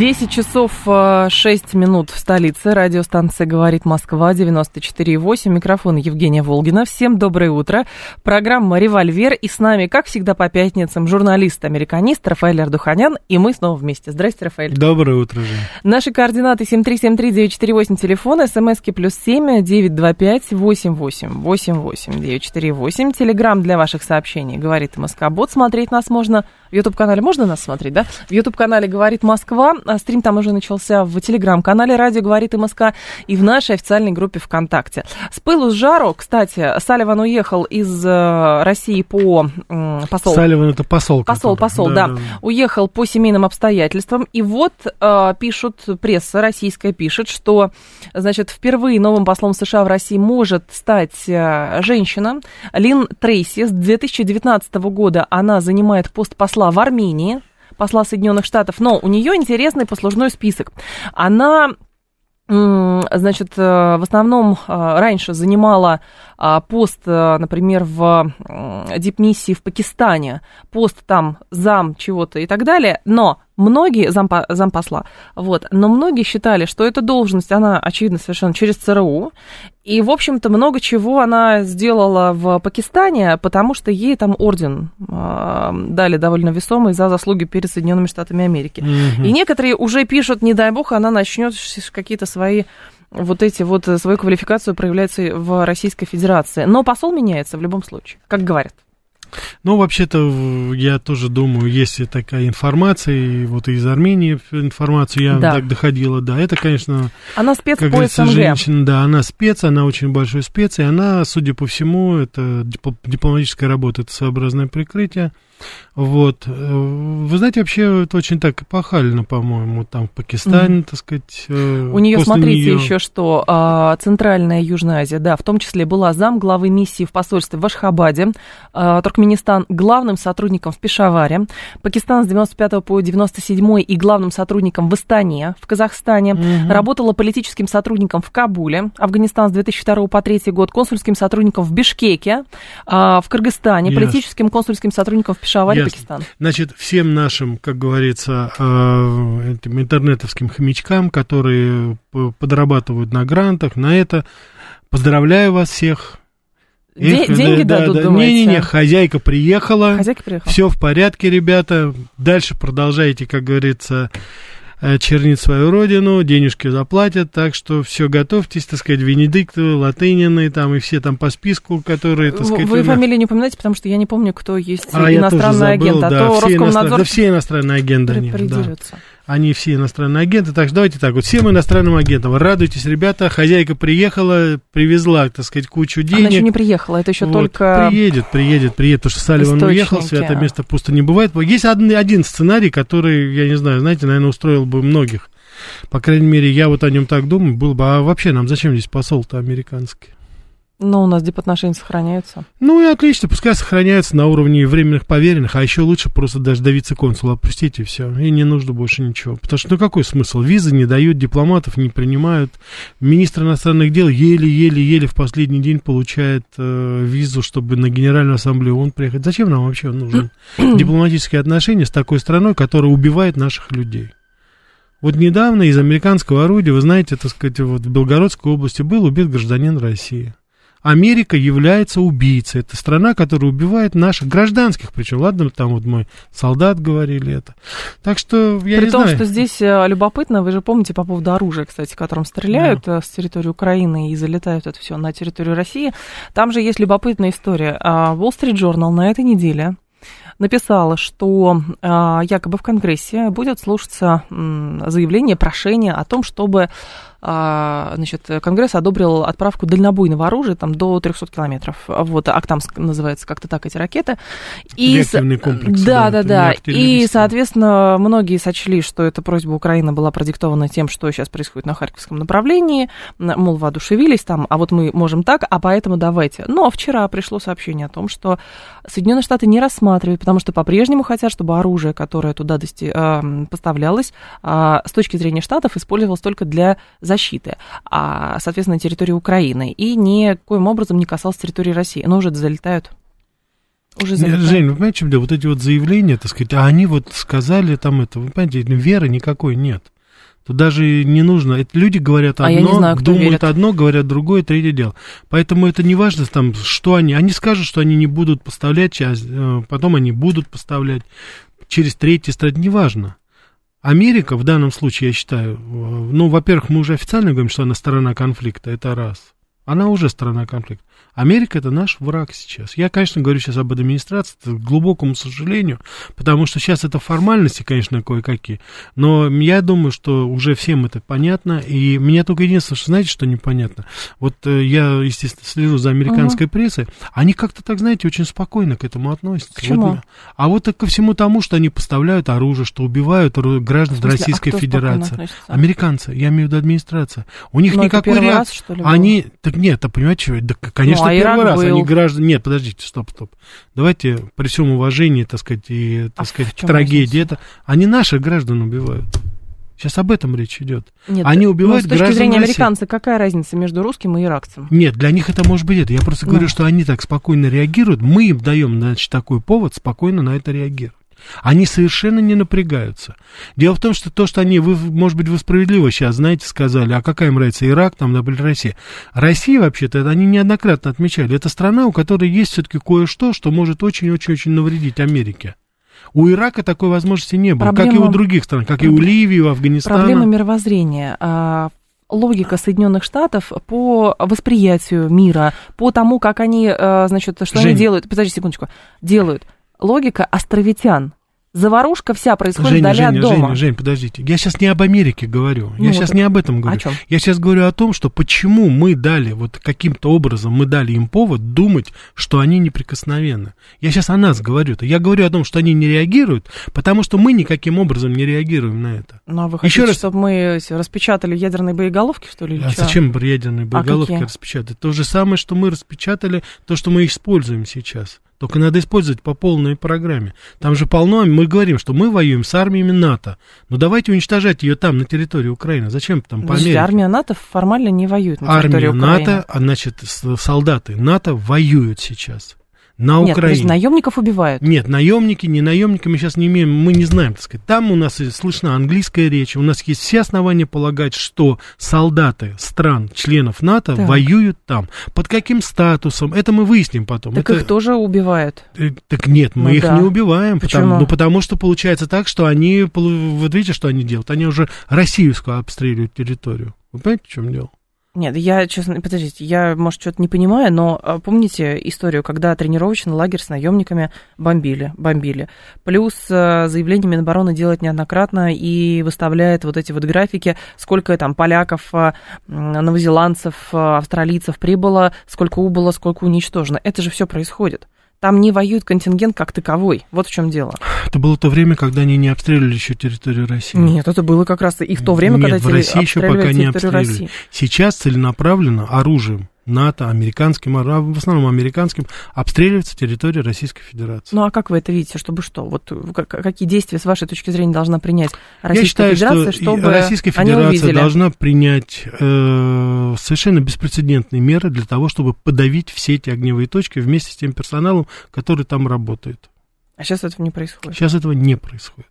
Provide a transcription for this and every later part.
10 часов 6 э, минут в столице. Радиостанция «Говорит Москва» 94,8. Микрофон Евгения Волгина. Всем доброе утро. Программа «Револьвер». И с нами, как всегда, по пятницам журналист-американист Рафаэль Ардуханян. И мы снова вместе. Здрасте, Рафаэль. Доброе утро, Жень. Наши координаты 7373948, телефон, смски плюс 7 925 88 88 948. Телеграмм для ваших сообщений «Говорит Москобот». Смотреть нас можно в YouTube-канале. Можно нас смотреть, да? В YouTube-канале «Говорит Москва». А стрим там уже начался в телеграм-канале «Радио говорит МСК» и в нашей официальной группе ВКонтакте. С пылу с жару, кстати, Салливан уехал из э, России по посол. Салливан это посол. Посол, посол, да, да. да. Уехал по семейным обстоятельствам. И вот э, пишут, пресса российская пишет, что, значит, впервые новым послом США в России может стать э, женщина. Лин Трейси с 2019 года она занимает пост посла в Армении посла Соединенных Штатов, но у нее интересный послужной список. Она значит, э, в основном э, раньше занимала пост, э, например, в дипмиссии в Пакистане, пост там зам чего-то и так далее, но многие, зам, зампосла, вот, но многие считали, что эта должность, она, очевидно, совершенно через ЦРУ, и, в общем-то, много чего она сделала в Пакистане, потому что ей там орден э, дали довольно весомый за заслуги перед Соединенными Штатами Америки. Mm-hmm. И некоторые уже пишут, не дай бог, она начнет какие-то свои вот эти вот свою квалификацию проявляется в Российской Федерации. Но посол меняется в любом случае, как говорят. Ну, вообще-то, я тоже думаю, есть такая информация, и вот из Армении информацию я да. так доходила, да, это, конечно... Она спец как по СНГ. женщина, да, она спец, она очень большой спец, и она, судя по всему, это дипломатическая работа, это своеобразное прикрытие. Вот. Э, вы знаете, вообще это очень так эпохально, по-моему, там в Пакистане, mm-hmm. так сказать. Э, У нее, смотрите, нее... еще что, а, Центральная Южная Азия, да, в том числе была зам главы миссии в посольстве в Ашхабаде, а, Туркменистан главным сотрудником в Пешаваре, Пакистан с 95 по 97 и главным сотрудником в Астане, в Казахстане, mm-hmm. работала политическим сотрудником в Кабуле, Афганистан с 2002 по 2003 год, консульским сотрудником в Бишкеке, а, в Кыргызстане, yes. политическим консульским сотрудником в Пешаваре, Ясно. Пакистан. Значит, всем нашим, как говорится, э, этим интернетовским хомячкам, которые подрабатывают на грантах, на это, поздравляю вас всех. Их, деньги да, дадут, да, думаете? Не-не-не, хозяйка приехала. Хозяйка приехала. Все в порядке, ребята. Дальше продолжайте, как говорится, чернит свою родину, денежки заплатят, так что все, готовьтесь, так сказать, Венедиктовы, Латынины, там, и все там по списку, которые, так сказать... Вы фамилию не упоминаете, потому что я не помню, кто есть а, иностранный агент, а да, то Роскомнадзор... Иностран... Да, все иностранные агенты, они, да они все иностранные агенты. Так что давайте так, вот всем иностранным агентам радуйтесь, ребята, хозяйка приехала, привезла, так сказать, кучу денег. Она еще не приехала, это еще вот. только... Приедет, приедет, приедет, потому что Салливан уехал, свято место пусто не бывает. Есть один, один сценарий, который, я не знаю, знаете, наверное, устроил бы многих. По крайней мере, я вот о нем так думаю, был бы, а вообще нам зачем здесь посол-то американский? Но у нас дипотношения сохраняются. Ну и отлично, пускай сохраняются на уровне временных поверенных, а еще лучше просто даже до вице-консула отпустить и все. И не нужно больше ничего. Потому что ну какой смысл? Визы не дают, дипломатов не принимают. Министр иностранных дел еле-еле-еле в последний день получает э, визу, чтобы на Генеральную ассамблею он приехать. Зачем нам вообще нужны дипломатические отношения с такой страной, которая убивает наших людей? Вот недавно из американского орудия, вы знаете, так сказать, вот в Белгородской области был убит гражданин России. Америка является убийцей. Это страна, которая убивает наших гражданских, причем, ладно, там вот мой солдат говорили это. Так что я При не том, знаю. что здесь э, любопытно, вы же помните по поводу оружия, кстати, которым стреляют да. Э, с территории Украины и залетают это все на территорию России. Там же есть любопытная история. А, Wall Street Journal на этой неделе написала, что а, якобы в Конгрессе будет слушаться заявление, прошение о том, чтобы значит, Конгресс одобрил отправку дальнобойного оружия там, до 300 километров. Вот, Актамск называется как-то так эти ракеты. И, Реактивные комплексы. Да, да, да. И, соответственно, многие сочли, что эта просьба Украины была продиктована тем, что сейчас происходит на Харьковском направлении, мол, воодушевились там, а вот мы можем так, а поэтому давайте. Но вчера пришло сообщение о том, что Соединенные Штаты не рассматривают, потому что по-прежнему хотят, чтобы оружие, которое туда дости- э, поставлялось, э, с точки зрения Штатов использовалось только для защиты, а, соответственно, территории Украины, и никоим образом не касалось территории России. Но уже залетают уже залетают. Жень, вы понимаете, чем Вот эти вот заявления, так сказать, а они вот сказали там это, вы понимаете, веры никакой нет. Тут даже не нужно. Это люди говорят одно, а я не знаю, думают верит. одно, говорят другое, третье дело. Поэтому это не важно, там, что они. Они скажут, что они не будут поставлять, э, потом они будут поставлять через третье страны, неважно. Америка в данном случае, я считаю, э, ну, во-первых, мы уже официально говорим, что она сторона конфликта, это раз. Она уже сторона конфликта. Америка это наш враг сейчас. Я, конечно, говорю сейчас об администрации, к глубокому сожалению, потому что сейчас это формальности, конечно, кое-какие. Но я думаю, что уже всем это понятно. И мне только единственное, что знаете, что непонятно. Вот э, я, естественно, слежу за американской угу. прессой. Они как-то так, знаете, очень спокойно к этому относятся. К чему? Вот, а вот ко всему тому, что они поставляют оружие, что убивают граждан смысле, Российской а Федерации. Американцы, я имею в виду администрация. У них Но никакой реакции. Они, так нет, а понимаете, да, конечно, ну, а первый раз. Был. Они граждане. Нет, подождите, стоп, стоп. Давайте при всем уважении, так сказать, и так а сказать, трагедии это. Они наших граждан убивают. Сейчас об этом речь идет. Нет, Они убивают ну, с точки зрения американца, какая разница между русским и иракцем? Нет, для них это может быть это. Я просто ну. говорю, что они так спокойно реагируют. Мы им даем, значит, такой повод спокойно на это реагировать. Они совершенно не напрягаются. Дело в том, что то, что они, вы, может быть, вы справедливо сейчас, знаете, сказали, а какая им нравится Ирак, там, например, Россия. Россия, вообще-то, они неоднократно отмечали, это страна, у которой есть все-таки кое-что, что может очень-очень-очень навредить Америке. У Ирака такой возможности не было, Проблема... как и у других стран, как и у Ливии, у Афганистана. Проблема мировоззрения а, логика Соединенных Штатов по восприятию мира, по тому, как они, а, значит, что Жень. они делают, подожди секундочку, делают логика островитян. Заварушка вся происходит Женя, вдали Женя, от дома. Женя, Жень, подождите. Я сейчас не об Америке говорю. Ну, я вот сейчас не об этом говорю. О чем? Я сейчас говорю о том, что почему мы дали, вот каким-то образом мы дали им повод думать, что они неприкосновенны. Я сейчас о нас говорю. -то. Я говорю о том, что они не реагируют, потому что мы никаким образом не реагируем на это. Ну, а вы хотите, Еще раз... чтобы мы распечатали ядерные боеголовки, что ли? А что? зачем ядерные а боеголовки а распечатать? То же самое, что мы распечатали, то, что мы используем сейчас. Только надо использовать по полной программе. Там же полно, мы говорим, что мы воюем с армиями НАТО. Но давайте уничтожать ее там, на территории Украины. Зачем там по Америке? армия НАТО формально не воюет на территории армия Украины. НАТО, а значит, солдаты НАТО воюют сейчас на Нет, Украине. Нет, наемников убивают. Нет, наемники, не наемники, мы сейчас не имеем, мы не знаем, так сказать. Там у нас слышна английская речь, у нас есть все основания полагать, что солдаты стран, членов НАТО, так. воюют там. Под каким статусом? Это мы выясним потом. Так Это... их тоже убивают. Э, так нет, мы ну, их да. не убиваем. Почему? Потому, ну, потому что получается так, что они, вот видите, что они делают? Они уже российскую обстреливают территорию. Вы понимаете, в чем дело? Нет, я, честно, подождите, я, может, что-то не понимаю, но а, помните историю, когда тренировочный лагерь с наемниками бомбили, бомбили. Плюс а, заявление Минобороны делает неоднократно и выставляет вот эти вот графики, сколько там поляков, а, новозеландцев, австралийцев прибыло, сколько убыло, сколько уничтожено. Это же все происходит. Там не воюет контингент как таковой. Вот в чем дело. Это было то время, когда они не обстреливали еще территорию России. Нет, это было как раз и в то время, Нет, когда в России еще пока не обстреливали. России. Сейчас целенаправленно оружием НАТО, американским, в основном американским, обстреливается территория Российской Федерации. Ну а как вы это видите, чтобы что? Вот какие действия, с вашей точки зрения, должна принять Российская Я считаю, Федерация, что чтобы Российская Федерация должна принять э, совершенно беспрецедентные меры для того, чтобы подавить все эти огневые точки вместе с тем персоналом, который там работает. А сейчас этого не происходит? Сейчас этого не происходит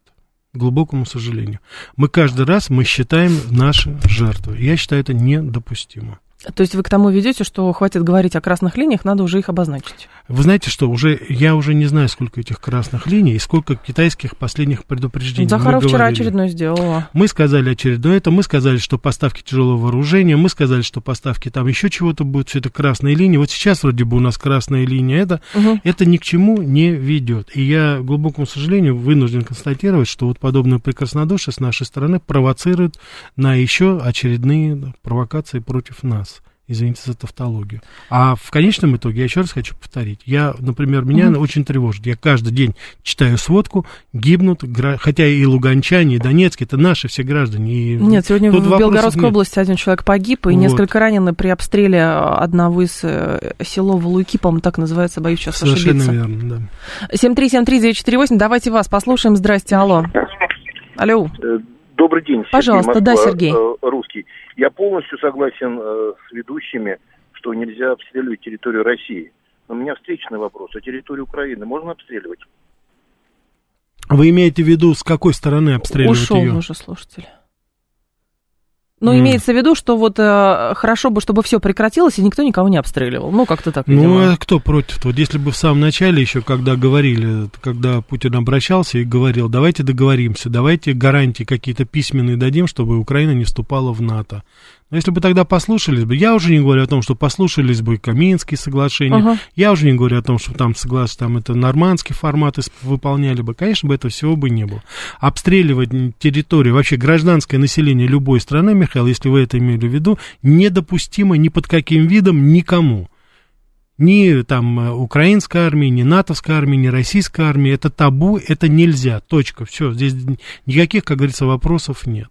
к глубокому сожалению. Мы каждый раз мы считаем наши жертвы. Я считаю это недопустимо. То есть вы к тому ведете, что хватит говорить о красных линиях, надо уже их обозначить? Вы знаете что, уже я уже не знаю, сколько этих красных линий и сколько китайских последних предупреждений. Захаров вчера очередной сделал. Мы сказали очередное это, мы сказали, что поставки тяжелого вооружения, мы сказали, что поставки там еще чего-то будут, все это красные линии. Вот сейчас вроде бы у нас красная линия, это, угу. это ни к чему не ведет. И я, к глубокому сожалению, вынужден констатировать, что вот подобное прекраснодушие с нашей стороны провоцирует на еще очередные провокации против нас извините за тавтологию. А в конечном итоге, я еще раз хочу повторить, я, например, меня mm-hmm. очень тревожит. Я каждый день читаю сводку, гибнут, хотя и луганчане, и донецкие, это наши все граждане. И нет, сегодня в Белгородской нет. области один человек погиб, и вот. несколько ранены при обстреле одного из э, селов Луки, по-моему, так называется, боюсь сейчас Совершенно ошибиться. верно, да. 7373948, давайте вас послушаем. Здрасте, алло. Алло. Добрый день. Пожалуйста, Сергей Москва, да, Сергей. Э, русский. Я полностью согласен э, с ведущими, что нельзя обстреливать территорию России. Но у меня встречный вопрос. А территорию Украины можно обстреливать? Вы имеете в виду, с какой стороны обстреливать Ушел ее? уже слушатель. Ну, mm. имеется в виду, что вот э, хорошо бы, чтобы все прекратилось, и никто никого не обстреливал. Ну, как-то так. Видимо. Ну, а кто против? Вот если бы в самом начале еще, когда говорили, когда Путин обращался и говорил, давайте договоримся, давайте гарантии какие-то письменные дадим, чтобы Украина не вступала в НАТО. Но если бы тогда послушались бы, я уже не говорю о том, что послушались бы Каминские соглашения, uh-huh. я уже не говорю о том, что там соглас, там это нормандский формат выполняли бы, конечно бы этого всего бы не было. Обстреливать территорию, вообще гражданское население любой страны, Михаил, если вы это имели в виду, недопустимо ни под каким видом никому ни там украинской армии, ни натовской армии, ни российской армии. Это табу, это нельзя. Точка. Все. Здесь никаких, как говорится, вопросов нет.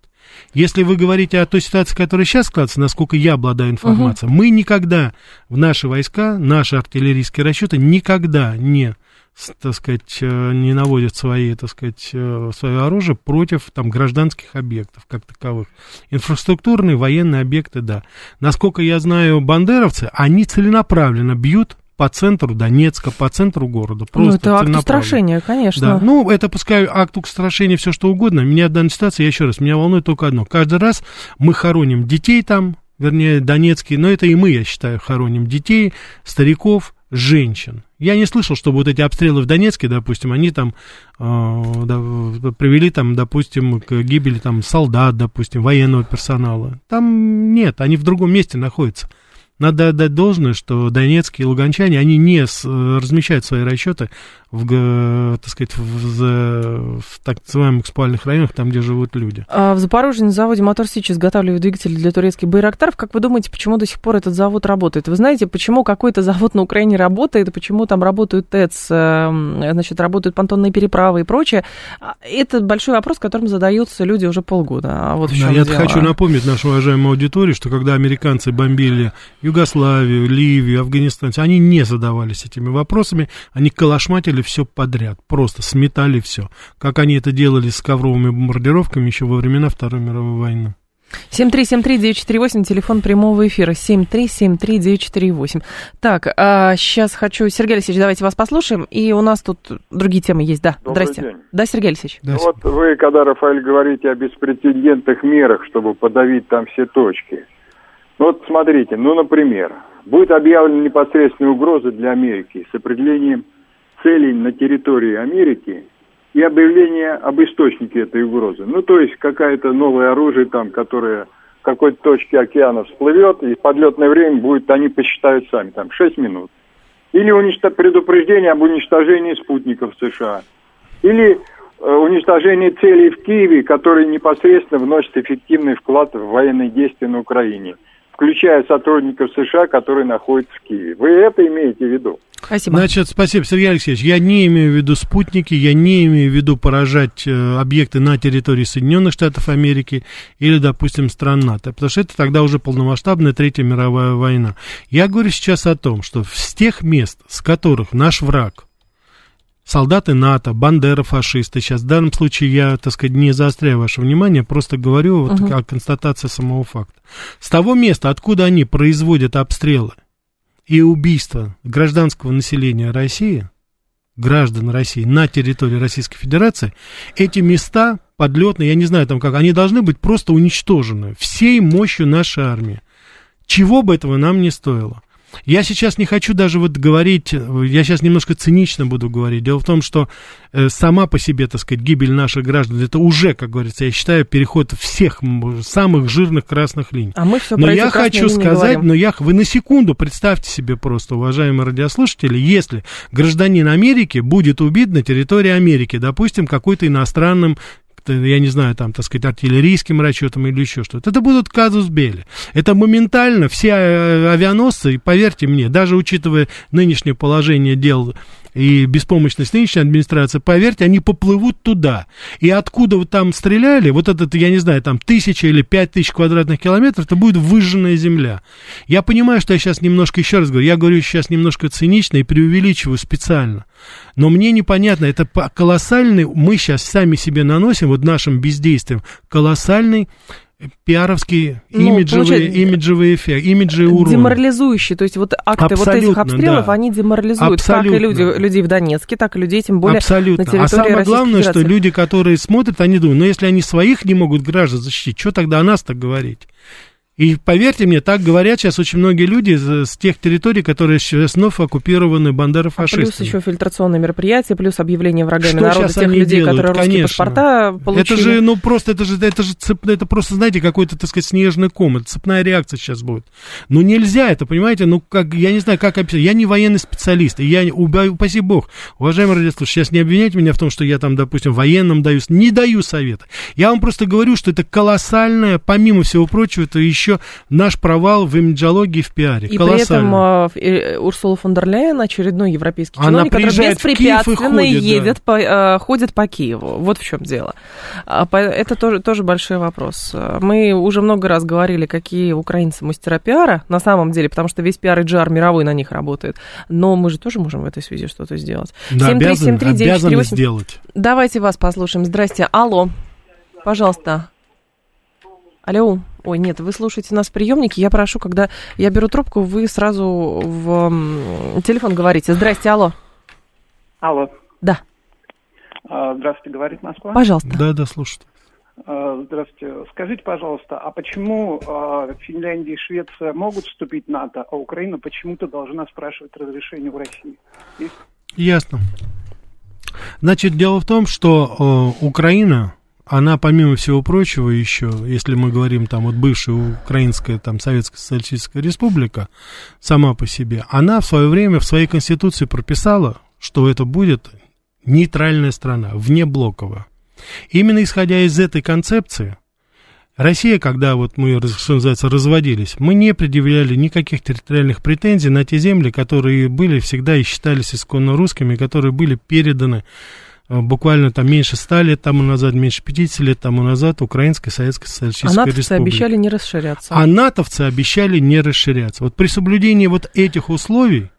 Если вы говорите о той ситуации, которая сейчас складывается, насколько я обладаю информацией, угу. мы никогда в наши войска, наши артиллерийские расчеты никогда не так сказать, э, не наводят свои, так сказать, э, свое оружие против там, гражданских объектов как таковых. Инфраструктурные, военные объекты, да. Насколько я знаю, бандеровцы, они целенаправленно бьют по центру Донецка, по центру города. Просто ну, это акт устрашения, конечно. Да. Ну, это пускай акт устрашения, все что угодно. Меня в данной ситуации, я еще раз, меня волнует только одно. Каждый раз мы хороним детей там, вернее, донецкие, но это и мы, я считаю, хороним детей, стариков, женщин. Я не слышал, чтобы вот эти обстрелы в Донецке, допустим, они там э, да, привели там, допустим, к гибели там солдат, допустим, военного персонала. Там нет, они в другом месте находятся. Надо отдать должное, что донецкие и луганчане, они не с, размещают свои расчеты в, так сказать, в, в так называемых спальных районах, там, где живут люди. А в Запорожье на заводе Мотор Сич изготавливают двигатели для турецких байрактаров. Как вы думаете, почему до сих пор этот завод работает? Вы знаете, почему какой-то завод на Украине работает, и почему там работают ТЭЦ, э, значит, работают понтонные переправы и прочее? А, это большой вопрос, которым задаются люди уже полгода. А вот да, я хочу напомнить нашу уважаемую аудиторию, что когда американцы бомбили Югославию, Ливию, Афганистан, они не задавались этими вопросами, они калашматили делали все подряд, просто сметали все, как они это делали с ковровыми бомбардировками еще во времена Второй мировой войны. 7373948, телефон прямого эфира, 7373948. Так, а сейчас хочу, Сергей Алексеевич, давайте вас послушаем, и у нас тут другие темы есть, да, Добрый здрасте. День. Да, Сергей Алексеевич. Ну, вот вы, когда, Рафаэль, говорите о беспрецедентных мерах, чтобы подавить там все точки. Ну, вот смотрите, ну, например, будет объявлена непосредственная угроза для Америки с определением целей на территории Америки и объявление об источнике этой угрозы. Ну, то есть какое-то новое оружие там, которое в какой-то точке океана всплывет, и подлетное время будет, они посчитают сами, там, 6 минут. Или уничтож... предупреждение об уничтожении спутников США. Или э, уничтожение целей в Киеве, которые непосредственно вносят эффективный вклад в военные действия на Украине – включая сотрудников США, которые находятся в Киеве. Вы это имеете в виду? Спасибо. Значит, спасибо, Сергей Алексеевич. Я не имею в виду спутники, я не имею в виду поражать э, объекты на территории Соединенных Штатов Америки или, допустим, стран НАТО, потому что это тогда уже полномасштабная Третья мировая война. Я говорю сейчас о том, что с тех мест, с которых наш враг солдаты НАТО, бандера фашисты. Сейчас в данном случае я, так сказать, не заостряю ваше внимание, просто говорю вот uh-huh. о констатации самого факта. С того места, откуда они производят обстрелы и убийства гражданского населения России, граждан России на территории Российской Федерации, эти места подлетные, я не знаю там как, они должны быть просто уничтожены всей мощью нашей армии. чего бы этого нам не стоило. Я сейчас не хочу даже вот говорить, я сейчас немножко цинично буду говорить. Дело в том, что э, сама по себе, так сказать, гибель наших граждан, это уже, как говорится, я считаю, переход всех самых жирных красных линий. А мы все но я хочу сказать, но я, вы на секунду представьте себе просто, уважаемые радиослушатели, если гражданин Америки будет убит на территории Америки, допустим, какой-то иностранным я не знаю, там, так сказать, артиллерийским расчетом или еще что-то. Это будут казус Белли. Это моментально все э, авианосцы, поверьте мне, даже учитывая нынешнее положение дел и беспомощность нынешней администрации, поверьте, они поплывут туда. И откуда вы там стреляли, вот этот, я не знаю, там тысяча или пять тысяч квадратных километров, это будет выжженная земля. Я понимаю, что я сейчас немножко, еще раз говорю, я говорю сейчас немножко цинично и преувеличиваю специально. Но мне непонятно, это колоссальный, мы сейчас сами себе наносим, вот нашим бездействием, колоссальный пиаровские Ну, имиджевые, получается, имиджевые эффекты, имиджевые уроны. Деморализующие, то есть вот акты вот этих Абсолютно, обстрелов, да. они деморализуют как и Абсолютно. люди, людей в Донецке, так и людей, тем более Абсолютно. на территории а самое Российской главное, что Федерации. люди, которые смотрят, они думают, ну если они своих не могут граждан защитить, что тогда о нас так говорить? И поверьте мне, так говорят сейчас очень многие люди с тех территорий, которые сейчас вновь оккупированы А бандерофашистами. плюс еще фильтрационные мероприятия, плюс объявление врагами Что народа тех людей, делают? которые русские Конечно. паспорта получили. Это же, ну, просто, это же, это же, цеп- это просто, знаете, какой-то, так сказать, снежный ком, это цепная реакция сейчас будет. Ну, нельзя это, понимаете, ну, как, я не знаю, как описать, я не военный специалист, и я, упаси бог, уважаемые радиослушатели, сейчас не обвиняйте меня в том, что я там, допустим, военным даю, не даю совета. Я вам просто говорю, что это колоссальное, помимо всего прочего, это еще наш провал в имиджологии в пиаре. И при этом Колоссальный. э, Урсула фон дер Ляйен, очередной европейский Она чиновник, который беспрепятственно ходит, да. едет по, э, ходит по Киеву. Вот в чем дело. А Это тоже, тоже большой вопрос. Мы уже много раз говорили, какие украинцы мастера пиара, на самом деле, потому что весь пиар и джар мировой на них работает. Но мы же тоже можем в этой связи что-то сделать. Да, обязаны, 7373948. обязаны сделать. Давайте вас послушаем. Здрасте. Алло. Пожалуйста. Алло. Ой, нет, вы слушаете нас в приемнике. Я прошу, когда я беру трубку, вы сразу в телефон говорите. Здрасте, алло. Алло. Да, А, Здравствуйте, говорит Москва. пожалуйста. Да, да, слушайте. А, Здравствуйте. Скажите, пожалуйста, а почему а, Финляндия и Швеция могут вступить в НАТО, а Украина почему-то должна спрашивать разрешение у России? Есть? Ясно. Значит, дело в том, что э, Украина, она, помимо всего прочего, еще, если мы говорим там вот бывшая украинская там Советская Социалистическая Республика, сама по себе, она в свое время в своей конституции прописала, что это будет нейтральная страна, внеблоковая. Именно исходя из этой концепции, Россия, когда вот мы, что называется, разводились, мы не предъявляли никаких территориальных претензий на те земли, которые были всегда и считались исконно русскими, которые были переданы буквально там меньше 100 лет тому назад, меньше 50 лет тому назад Украинской Советской А Социалистической натовцы Республики. обещали не расширяться. А натовцы обещали не расширяться. Вот при соблюдении вот этих условий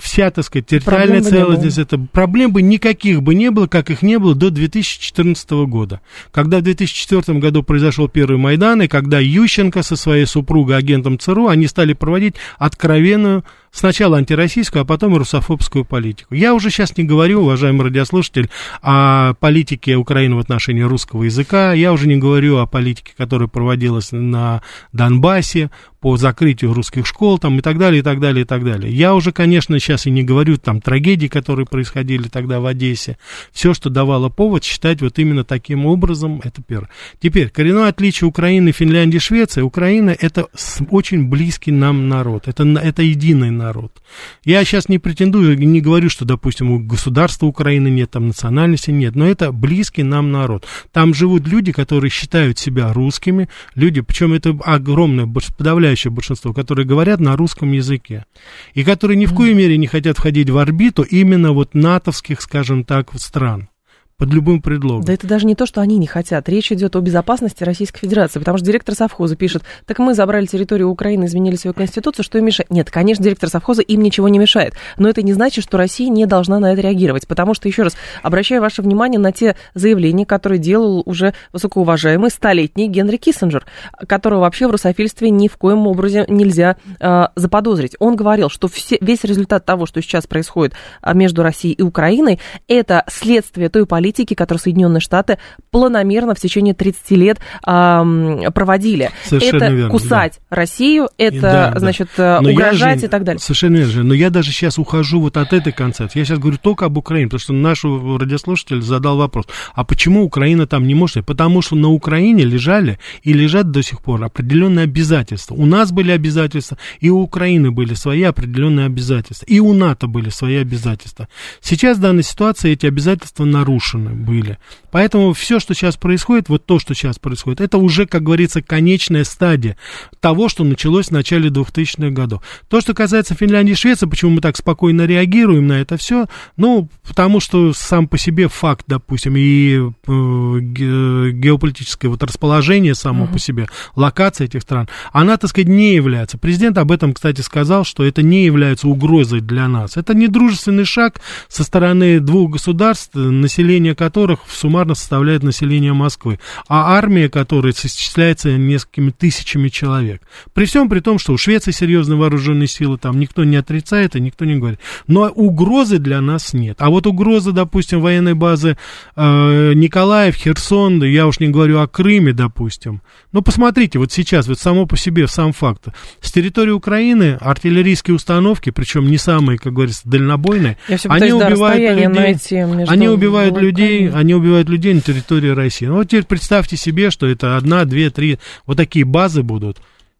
вся, так сказать, территориальная целостность, это проблем бы никаких бы не было, как их не было до 2014 года. Когда в 2004 году произошел первый Майдан, и когда Ющенко со своей супругой, агентом ЦРУ, они стали проводить откровенную сначала антироссийскую, а потом и русофобскую политику. Я уже сейчас не говорю, уважаемый радиослушатель, о политике Украины в отношении русского языка, я уже не говорю о политике, которая проводилась на Донбассе по закрытию русских школ там, и так далее, и так далее, и так далее. Я уже, конечно, сейчас и не говорю там трагедии, которые происходили тогда в Одессе. Все, что давало повод считать вот именно таким образом, это первое. Теперь, коренное отличие Украины, Финляндии, Швеции. Украина это очень близкий нам народ. Это, это единый народ. Я сейчас не претендую, не говорю, что, допустим, у государства Украины нет, там национальности нет, но это близкий нам народ. Там живут люди, которые считают себя русскими, люди, причем это огромное, подавляющее большинство, которые говорят на русском языке, и которые ни в коей мере не хотят входить в орбиту именно вот натовских, скажем так, стран. Под любым предлогом. Да это даже не то, что они не хотят. Речь идет о безопасности Российской Федерации, потому что директор совхоза пишет, так мы забрали территорию Украины, изменили свою конституцию, что им мешает? Нет, конечно, директор совхоза им ничего не мешает, но это не значит, что Россия не должна на это реагировать, потому что, еще раз, обращаю ваше внимание на те заявления, которые делал уже высокоуважаемый столетний Генри Киссинджер, которого вообще в русофильстве ни в коем образе нельзя э, заподозрить. Он говорил, что все, весь результат того, что сейчас происходит а, между Россией и Украиной, это следствие той политики, политики, которую Соединенные Штаты планомерно в течение 30 лет э, проводили. Совершенно это верно, кусать да. Россию, это, Да, да. значит, э, Но угрожать же- и так далее. Совершенно верно. Но я даже сейчас ухожу вот от этой концепции. Я сейчас говорю только об Украине, потому что наш радиослушатель задал вопрос. А почему Украина там не может? Потому что на Украине лежали и лежат до сих пор определенные обязательства. У нас были обязательства, и у Украины были свои определенные обязательства. И у НАТО были свои обязательства. Сейчас в данной ситуации эти обязательства нарушены были. Поэтому все, что сейчас происходит, вот то, что сейчас происходит, это уже, как говорится, конечная стадия того, что началось в начале 2000-х годов. То, что касается Финляндии и Швеции, почему мы так спокойно реагируем на это все, ну, потому что сам по себе факт, допустим, и э, ге- геополитическое вот расположение само по себе, локация этих стран, она, так сказать, не является. Президент об этом, кстати, сказал, что это не является угрозой для нас. Это не дружественный шаг со стороны двух государств, население которых суммарно составляет население Москвы, а армия которой исчисляется несколькими тысячами человек. При всем при том, что у Швеции серьезные вооруженные силы, там никто не отрицает и никто не говорит. Но угрозы для нас нет. А вот угрозы, допустим, военной базы э, Николаев, Херсон, да я уж не говорю о Крыме, допустим. Ну, посмотрите, вот сейчас, вот само по себе, сам факт. С территории Украины артиллерийские установки, причем не самые, как говорится, дальнобойные, они да, убивают людей. найти Они убивают Людей, они убивают людей на территории России. Ну вот теперь представьте себе, что это одна, две, три, вот такие базы будут.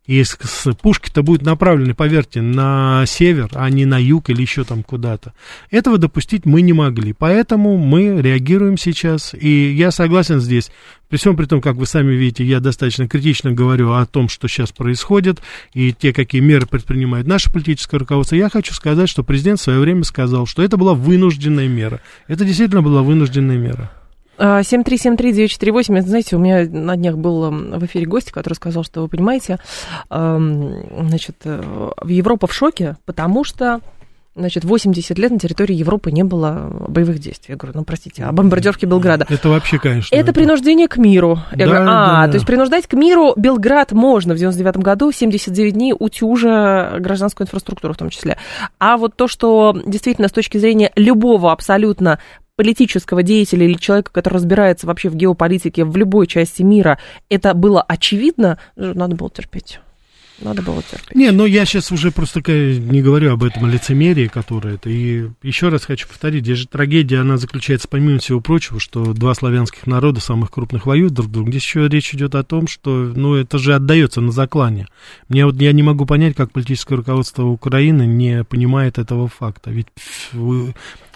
И с, пушки-то будут направлены, поверьте, на север, а не на юг или еще там куда-то. Этого допустить мы не могли. Поэтому мы реагируем сейчас. И я согласен здесь. При всем при том, как вы сами видите, я достаточно критично говорю о том, что сейчас происходит, и те, какие меры предпринимает наше политическое руководство. Я хочу сказать, что президент в свое время сказал, что это была вынужденная мера. Это действительно была вынужденная мера. А, 7373948, это, знаете, у меня на днях был в эфире гость, который сказал, что вы понимаете, значит, э, Европа в шоке, потому что Значит, 80 лет на территории Европы не было боевых действий. Я говорю, ну, простите, а бомбардировки Белграда? Это вообще, конечно. Это принуждение к миру. Я Да, говорю, да, а, да. то есть принуждать к миру Белград можно в 99 году, 79 дней утюжа гражданскую инфраструктуру в том числе. А вот то, что действительно с точки зрения любого абсолютно политического деятеля или человека, который разбирается вообще в геополитике в любой части мира, это было очевидно, надо было терпеть. Надо было терпеть. Не, но я сейчас уже просто не говорю об этом лицемерии, которое это. И еще раз хочу повторить, здесь же трагедия, она заключается, помимо всего прочего, что два славянских народа, самых крупных, воюют друг с другом. Здесь еще речь идет о том, что, ну, это же отдается на заклане. Мне вот, я не могу понять, как политическое руководство Украины не понимает этого факта. Ведь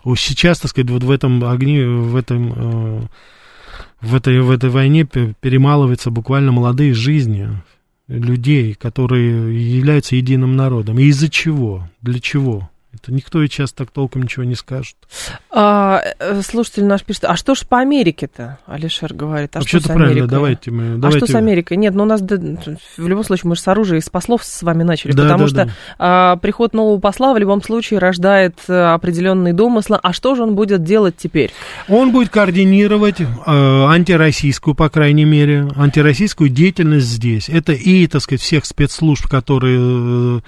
сейчас, так сказать, вот в этом огне, в этом... э, в этой, в этой войне пе- перемалываются буквально молодые жизни людей, которые являются единым народом. И из-за чего? Для чего? Это никто ведь сейчас так толком ничего не скажет. А, э, слушатель наш пишет, а что ж по Америке-то, Алишер говорит, а что Вообще-то с правильно, Америкой? давайте мы... А давайте... что с Америкой? Нет, ну у нас в любом случае мы же с оружия из послов с вами начали, Да, потому да, что да. а, приход нового посла в любом случае рождает а, определенные домыслы. А что же он будет делать теперь? Он будет координировать э, антироссийскую, по крайней мере, антироссийскую деятельность здесь. Это и, так сказать, всех спецслужб, которые...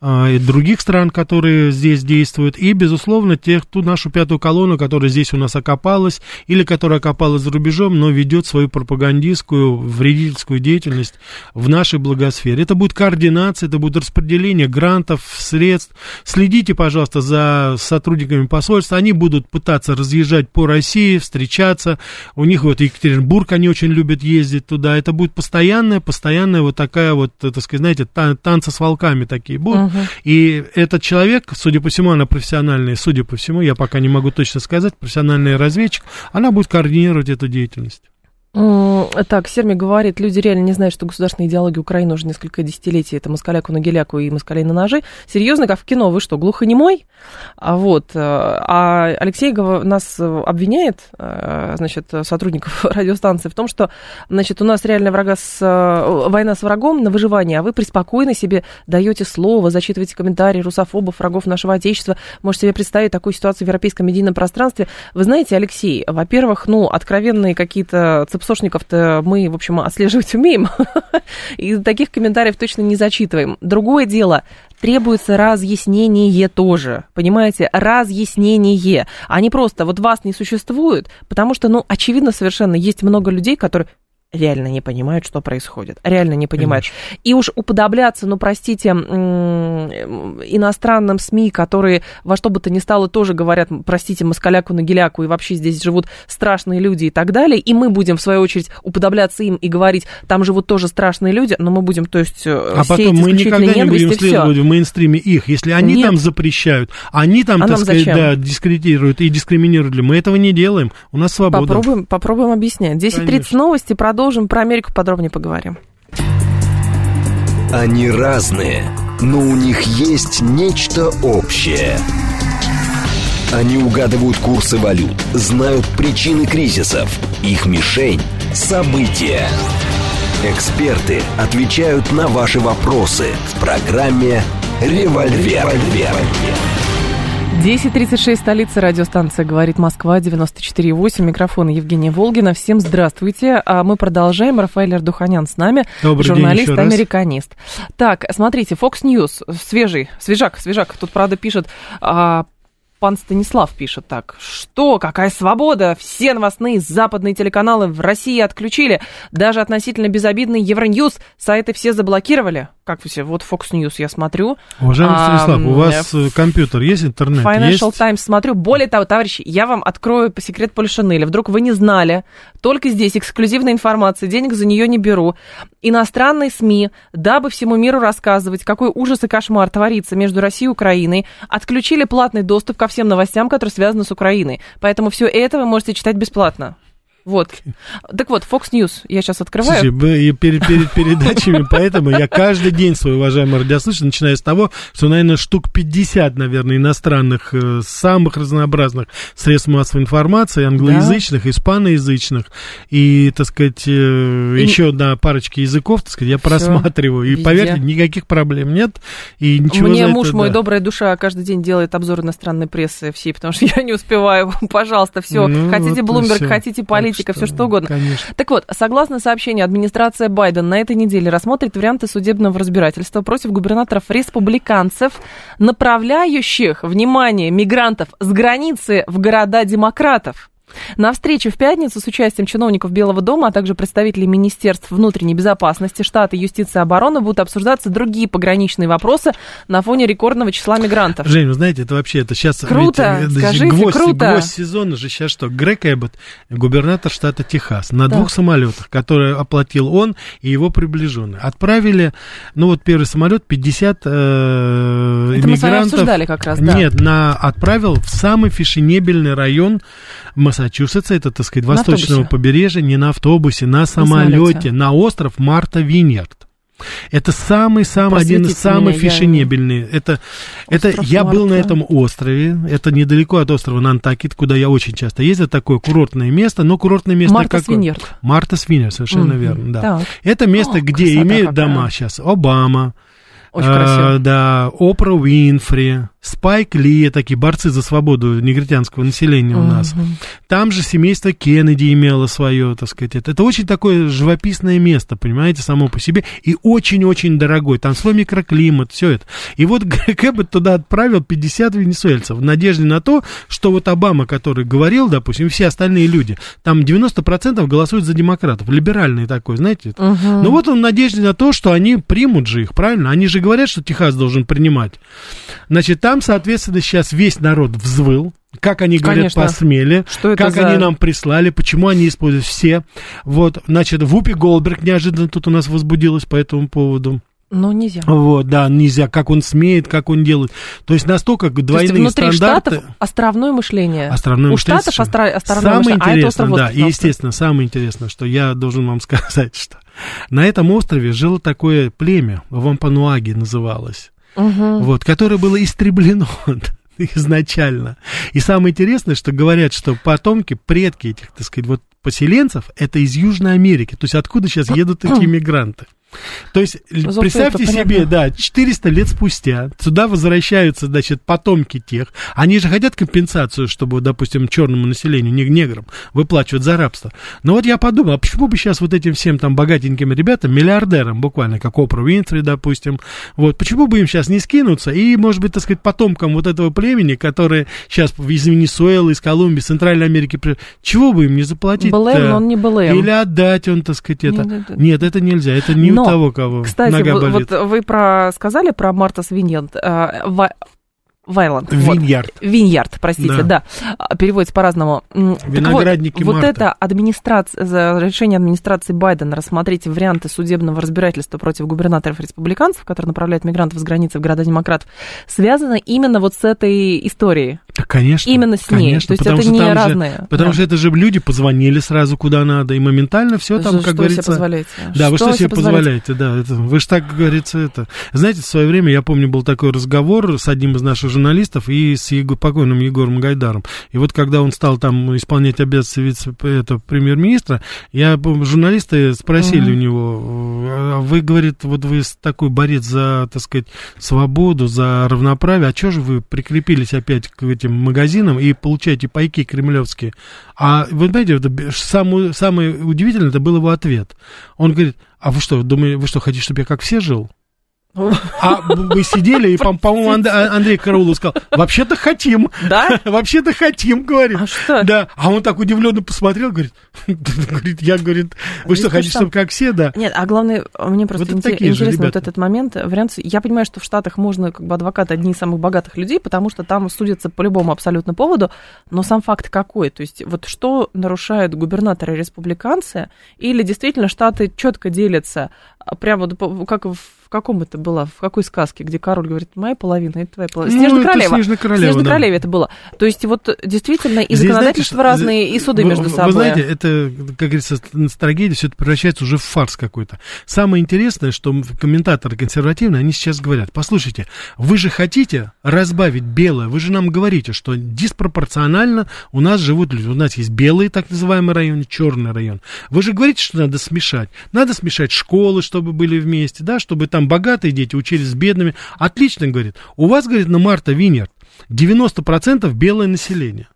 э, других стран, которые здесь действуют, и, безусловно, тех, ту нашу пятую колонну, которая здесь у нас окопалась, или которая окопалась за рубежом, но ведет свою пропагандистскую, вредительскую деятельность в нашей благосфере. Это будет координация, это будет распределение грантов, средств. Следите, пожалуйста, за сотрудниками посольства. Они будут пытаться разъезжать по России, встречаться. У них вот Екатеринбург, они очень любят ездить туда. Это будет постоянная, постоянная вот такая вот, э, так сказать, знаете, тан- танцы с волками такие будут. И этот человек, судя по всему, она профессиональная, судя по всему, я пока не могу точно сказать, профессиональный разведчик, она будет координировать эту деятельность. Так, Серми говорит, люди реально не знают, что государственная идеология Украины уже несколько десятилетий. Это москаляку на геляку и москалей на ножи. Серьезно, как в кино, вы что, глухонемой? А вот, э, а Алексей нас обвиняет, э, значит, сотрудников радиостанции в том, что, значит, у нас реальная врага с, э, война с врагом на выживание, а вы преспокойно себе даете слово, зачитываете комментарии русофобов, врагов нашего Отечества. Можете себе представить такую ситуацию в европейском медийном пространстве. Вы знаете, Алексей, во-первых, ну, откровенные какие-то цепс попсошников-то мы, в общем, отслеживать умеем. И таких комментариев точно не зачитываем. Другое дело, требуется разъяснение тоже, понимаете, разъяснение, а не просто вот вас не существует, потому что, ну, очевидно совершенно, есть много людей, которые реально не понимают, что происходит. Реально не понимают. Конечно. И уж уподобляться, ну, простите, иностранным СМИ, которые во что бы то ни стало тоже говорят, простите, москаляку на геляку, и вообще здесь живут страшные люди и так далее, и мы будем, в свою очередь, уподобляться им и говорить, там живут тоже страшные люди, но мы будем, то есть, э, А потом мы никогда не будем следовать в мейнстриме их. Если они Нет. там запрещают, они там, а так сказать, зачем? да, дискредитируют и дискриминируют, мы этого не делаем. У нас свобода. Попробуем, попробуем объяснять. 10.30 новости, продолжим. Про Америку подробнее поговорим. Они разные, но у них есть нечто общее. Они угадывают курсы валют, знают причины кризисов. Их мишень – события. Эксперты отвечают на ваши вопросы в программе «Револьвер». «Револьвер». 10.36, столица радиостанция «Говорит Москва», 94.8, микрофон Евгения Волгина. Всем здравствуйте. А мы продолжаем. Рафаэль Ардуханян с нами, Добрый журналист-американист. Так, смотрите, Fox News, свежий, свежак, свежак. Тут, правда, пишет, а, Пан Станислав пишет так. Что? Какая свобода? Все новостные западные телеканалы в России отключили. Даже относительно безобидный Евроньюз сайты все заблокировали как все, вот Fox News я смотрю. Уважаемый а, Станислав, у вас э, компьютер есть, интернет Financial есть? Times смотрю. Более того, товарищи, я вам открою по секрет Полишинеля. Вдруг вы не знали, только здесь эксклюзивная информация, денег за нее не беру. Иностранные СМИ, дабы всему миру рассказывать, какой ужас и кошмар творится между Россией и Украиной, отключили платный доступ ко всем новостям, которые связаны с Украиной. Поэтому все это вы можете читать бесплатно. Вот. Так вот, Fox News я сейчас открываю. Слушай, перед, перед передачами, поэтому я каждый день свой уважаемый радиослушатель, начиная с того, что, наверное, штук 50, наверное, иностранных, э, самых разнообразных средств массовой информации, англоязычных, да. испаноязычных, и, так сказать, э, и... еще на парочке языков, так сказать, я Всё, просматриваю. И, везде. поверьте, никаких проблем нет. И ничего Мне муж это, мой, да. добрая душа, каждый день делает обзор иностранной прессы всей, потому что я не успеваю. Пожалуйста, все. Ну, хотите вот Bloomberg, хотите политику политика, все что угодно. Конечно. Так вот, согласно сообщению, администрация Байдена на этой неделе рассмотрит варианты судебного разбирательства против губернаторов-республиканцев, направляющих, внимание, мигрантов с границы в города демократов. На встрече в пятницу с участием чиновников Белого дома, а также представителей Министерств внутренней безопасности, штата юстиции и обороны будут обсуждаться другие пограничные вопросы на фоне рекордного числа мигрантов. Жень, вы знаете, это вообще, это сейчас... Круто, ведь, скажите, гвоздь, круто. Гвоздь сезона же сейчас что? Грег Эббот, губернатор штата Техас, на да. двух самолетах, которые оплатил он и его приближенные, отправили, ну вот первый самолет, 50 э, это иммигрантов... мы обсуждали как раз, да. Нет, на, отправил в самый фешенебельный район Массачусетса, это, так сказать, восточного на побережья, не на автобусе, на самолете, на остров Марта Виньярд. Это самый-самый один из самых фешенебельных. Я... Это, это я Марта. был на этом острове. Это недалеко от острова Нантакит, куда я очень часто ездил. Такое курортное место, но курортное место Марта какое? Свиньерд. Марта Свиньерд, совершенно mm-hmm. верно, да. Так. Это место, О, где имеют какая. дома сейчас Обама, очень красиво. А, да, Опра Уинфри, Спайк Ли, такие борцы за свободу негритянского населения у нас. Угу. Там же семейство Кеннеди имело свое, так сказать. Это, это очень такое живописное место, понимаете, само по себе. И очень-очень дорогой. Там свой микроклимат, все это. И вот Гэббет туда отправил 50 венесуэльцев в надежде на то, что вот Обама, который говорил, допустим, все остальные люди, там 90% голосуют за демократов. Либеральный такой, знаете. Угу. Но вот он в надежде на то, что они примут же их, правильно? Они же говорят, что Техас должен принимать. Значит, там, соответственно, сейчас весь народ взвыл, как они говорят, Конечно. посмели, что это как за... они нам прислали, почему они используют все. Вот, значит, Вупи Голдберг неожиданно тут у нас возбудилась по этому поводу. Ну, нельзя. Вот, да, нельзя, как он смеет, как он делает. То есть настолько двойные То есть внутри стандарты... штатов островное мышление. Островное У мышление. штатов остро... островное самое мышление, интересное, а это остров да, и, естественно, самое интересное, что я должен вам сказать, что на этом острове жило такое племя, Вампануаги называлось угу. вот, которое было истреблено изначально. И самое интересное, что говорят, что потомки, предки этих, так сказать, вот поселенцев, это из Южной Америки. То есть откуда сейчас едут эти мигранты? То есть, Зато представьте это себе, понятно. да, 400 лет спустя сюда возвращаются, значит, потомки тех. Они же хотят компенсацию, чтобы, допустим, черному населению, не неграм, выплачивать за рабство. Но вот я подумал, а почему бы сейчас вот этим всем там богатеньким ребятам, миллиардерам буквально, как Опра Уинфри, допустим, вот, почему бы им сейчас не скинуться и, может быть, так сказать, потомкам вот этого племени, которые сейчас из Венесуэлы, из Колумбии, из Центральной Америки, чего бы им не заплатить? BLM, но он не BLM. Или отдать он, так сказать, это. Нет, это- Нет, это нельзя, это не Но, того, кого Кстати, нога вот, болит. вот вы про, сказали про Мартас Виньянд, э, Ва- Вайланд. вот. Виньярд. Виньярд, простите, да. А, Переводится по-разному. Так Виноградники вот, вот Марта. это администрация, решение администрации Байдена рассмотреть варианты судебного разбирательства против губернаторов-республиканцев, которые направляют мигрантов с границы в города демократов, связано именно вот с этой историей. Да, конечно. Именно с ней. конечно, То есть потому это что не же- разные. потому Да. что это же люди позвонили сразу куда надо, и моментально все там, Что- как что говорится... себе позволяете? Да, вы что себе позволяете? позволяете, да, это, вы же так, как говорится, это... Знаете, в свое время, я помню, был такой разговор с одним из наших журналистов и с Его- покойным Егором Гайдаром. И вот когда он стал там исполнять обязанности вице это, премьер-министра, я, журналисты спросили Мгм. у него, «А вы, говорит, вот вы такой борец за, так сказать, свободу, за равноправие, а что же вы прикрепились опять к этим магазинам и получаете пайки кремлевские? А вы знаете, это самое, самое удивительное, это был его ответ. Он говорит, а вы что, думаете, вы что, хотите, чтобы я как все жил? А мы сидели, и, по- по-моему, Анд- Андрей Караулов сказал, вообще-то хотим. Да? Вообще-то хотим, говорит. А что? Да, а он так удивленно посмотрел, говорит, говорит, я, говорит, вы что, хотите, чтобы как все, да? Нет, а главное, мне просто интересно вот этот момент. Вариант, я понимаю, что в Штатах можно, как бы, адвокаты одни из самых богатых людей, потому что там судятся по любому абсолютно поводу, но сам факт какой? То есть вот что нарушают губернаторы-республиканцы, или действительно Штаты четко делятся, а прямо как в в каком это было, в какой сказке, где король говорит, моя половина, это твоя половина. Ну, Снежная королева. «Снежная королева», Снежная да. королева это было. То есть вот действительно и Здесь, законодательство знаете, разные, и суды вы- между собой. Вы знаете, это, как говорится, трагедия, все это превращается уже в фарс какой-то. Самое интересное, что комментаторы консервативные, они сейчас говорят, послушайте, вы же хотите разбавить белое, вы же нам говорите, что диспропорционально у нас живут люди. У нас есть белые, так называемые районы, черный район. Вы же говорите, что надо смешать. Надо смешать школы, чтобы были вместе, да, чтобы там богатые дети учились с бедными. Отлично, говорит. У вас, говорит, на Марта Винер 90% белое население.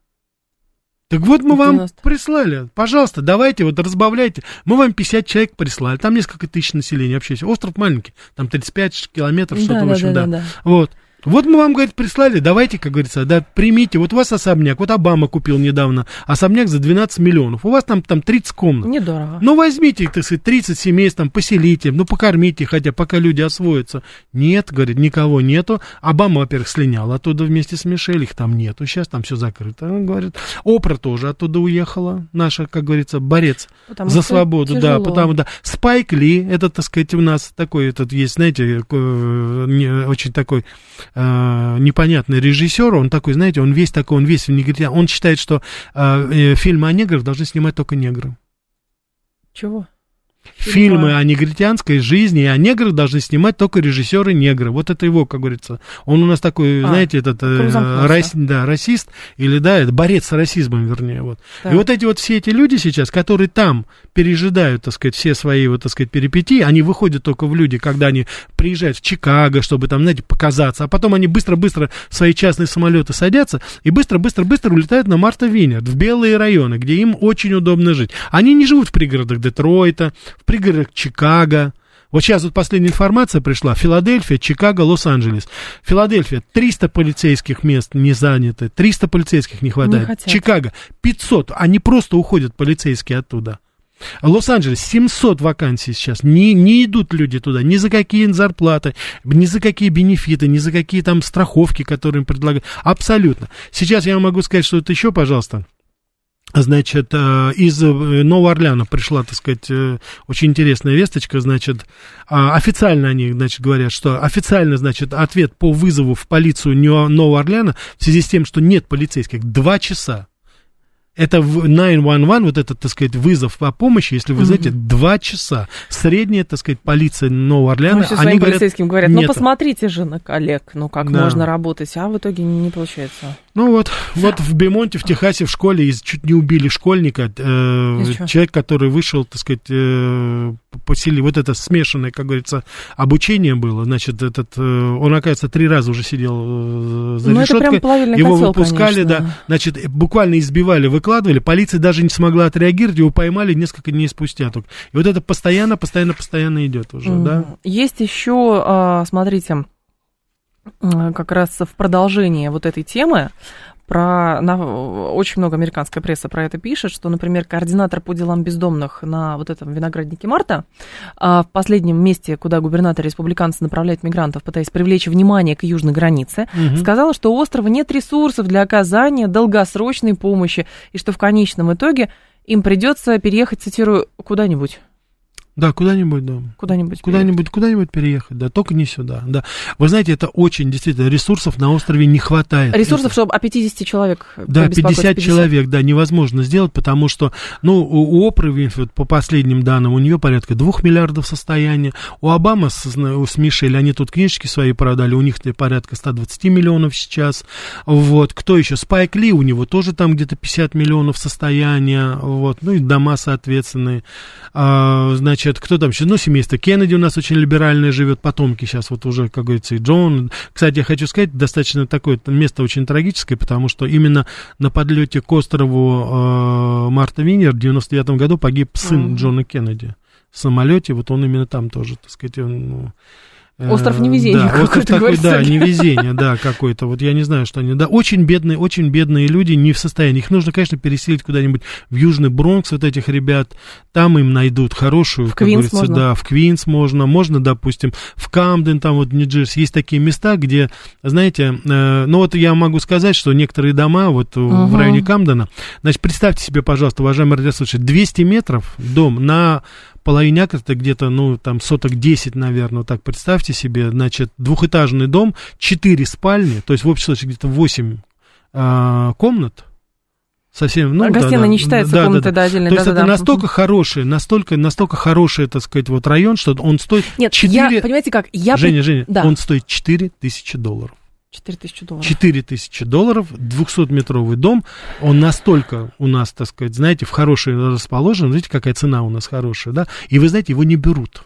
Так вот мы вам 90. прислали. Пожалуйста, давайте вот разбавляйте. Мы вам 50 человек прислали. Там несколько тысяч населения вообще. Остров маленький. Там 35 километров, что-то, Да, в общем, да, да. да, да. Вот. Вот мы вам, говорит, прислали, давайте, как говорится, да, примите. Вот у вас особняк, вот Обама купил недавно особняк за 12 миллионов. У вас там, там 30 комнат. Недорого. Ну, возьмите, так сказать, 30 семейств, там, поселите, ну, покормите, хотя пока люди освоятся. Нет, говорит, никого нету. Обама, во-первых, слинял оттуда вместе с Мишель, их там нету. Сейчас там все закрыто, он говорит. Опра тоже оттуда уехала, наша, как говорится, борец Потому за свободу, да, тяжело. потому да. Спайк Ли, это, так сказать, у нас такой, этот есть, знаете, э, очень такой э, непонятный режиссер, он такой, знаете, он весь такой, он весь в негритян, он считает, что э, э, фильмы о неграх должны снимать только негры. Чего? Фильмы о негритянской жизни и о неграх должны снимать только режиссеры негры. Вот это его, как говорится. Он у нас такой, А, знаете, этот э, рас- да, расист, или да, это борец с расизмом, вернее. Вот. Так. И вот эти вот все эти люди сейчас, которые там пережидают, так сказать, все свои, вот, так сказать, перипетии, они выходят только в люди, когда они приезжают в Чикаго, чтобы там, знаете, показаться, а потом они быстро-быстро в свои частные самолеты садятся и быстро-быстро-быстро улетают на Марта Винер, в белые районы, где им очень удобно жить. Они не живут в пригородах Детройта, в пригородах Чикаго, вот сейчас вот последняя информация пришла. Филадельфия, Чикаго, Лос-Анджелес. Филадельфия, 300 полицейских мест не заняты. 300 полицейских не хватает. хотят. Чикаго, 500. Они просто уходят, полицейские, оттуда. Лос-Анджелес, 700 вакансий сейчас. Не, не идут люди туда ни за какие зарплаты, ни за какие бенефиты, ни за какие там страховки, которые им предлагают. Абсолютно. Сейчас я могу сказать, что это еще, пожалуйста. Значит, э, из э, Нового Орлеана пришла, так сказать, э, очень интересная весточка, значит, а, официально они, значит, говорят, что официально, значит, ответ по вызову в полицию Нового Орлеана в связи с тем, что нет полицейских, два часа. Это в 911, вот этот, так сказать, вызов по помощи, если вы знаете, два часа. Средняя, так сказать, полиция Нового Орлеана, все они говорят, полицейским говорят, ну посмотрите же на коллег, ну как Да. можно работать, а в итоге не, не получается. Ну вот, вот в Бемонте, в Техасе, в школе из- чуть не убили школьника. э, Из чего? человек, который вышел, так сказать, э, по силе, вот это смешанное, как говорится, обучение было. Значит, этот, э, он, оказывается, три раза уже сидел э, за Ну, это прям решеткой. плавильный Его котел, выпускали, конечно. да. Значит, буквально избивали, выкладывали. Полиция даже не смогла отреагировать, его поймали несколько дней спустя только. И вот это постоянно, постоянно, постоянно идет уже, Мгм. да. Есть еще, а, смотрите, как раз в продолжение вот этой темы, про, на, очень много американская пресса про это пишет, что, например, координатор по делам бездомных на вот этом винограднике Марта а, в последнем месте, куда губернатор республиканцы направляют мигрантов, пытаясь привлечь внимание к южной границе, Мгм. сказала, что у острова нет ресурсов для оказания долгосрочной помощи, и что в конечном итоге им придется переехать, цитирую, куда-нибудь. Да, куда-нибудь, да. Куда-нибудь. Куда-нибудь, куда-нибудь переехать, да, только не сюда, да. Вы знаете, это очень, действительно, ресурсов на острове не хватает. Ресурсов, чтобы о 50 человек Да, побеспокоиться. 50 человек, да, невозможно сделать, потому что, ну, у, у Опры Винфрид, по последним данным, у нее порядка 2 миллиардов состояния, у Обамы с, с Мишель, они тут книжечки свои продали, у них порядка 120 миллионов сейчас, вот, кто еще, Спайк Ли, у него тоже там где-то 50 миллионов состояния, вот, ну, и дома соответственные, А, значит, кто там еще, ну, семейство Кеннеди у нас очень либеральное живет, потомки сейчас вот уже, как говорится, и Джон, кстати, я хочу сказать, достаточно такое место очень трагическое, потому что именно на подлете к острову э, Марта Винер в 99 году погиб сын Мгм. Джона Кеннеди в самолете, вот он именно там тоже, так сказать, он, ну, Остров невезения Да, остров такой, да, невезение, да, какой-то. Вот я не знаю, что они. Да, очень бедные, очень бедные люди не в состоянии. Их нужно, конечно, переселить куда-нибудь в Южный Бронкс, вот этих ребят. Там им найдут хорошую, В как Квинс говорится, можно. да, в Квинс можно. Можно, допустим, в Камден, там вот в Нью-Джерси. Есть такие места, где, знаете, э, ну вот я могу сказать, что некоторые дома вот в Мгм. районе Камдена, значит, представьте себе, пожалуйста, уважаемые радиослушатели, 200 метров дом на половине акра, это где-то, ну, там, соток 10, наверное, вот так представьте себе, значит, двухэтажный дом, 4 спальни, то есть в общей сложности где-то 8 а, комнат, совсем, ну, а да, гостиная да, не считается да, да, комнатой, да. да, отдельной. То есть это да-да-да. настолько хороший, настолько, настолько хороший, так сказать, вот район, что он стоит Нет, 4... я, понимаете как, я... Женя, Женя, Да. он стоит 4 тысячи долларов. 4 тысячи долларов. 4 тысячи долларов, 200-метровый дом, он настолько у нас, так сказать, знаете, в хороший расположен, знаете, какая цена у нас хорошая, да, и вы знаете, его не берут.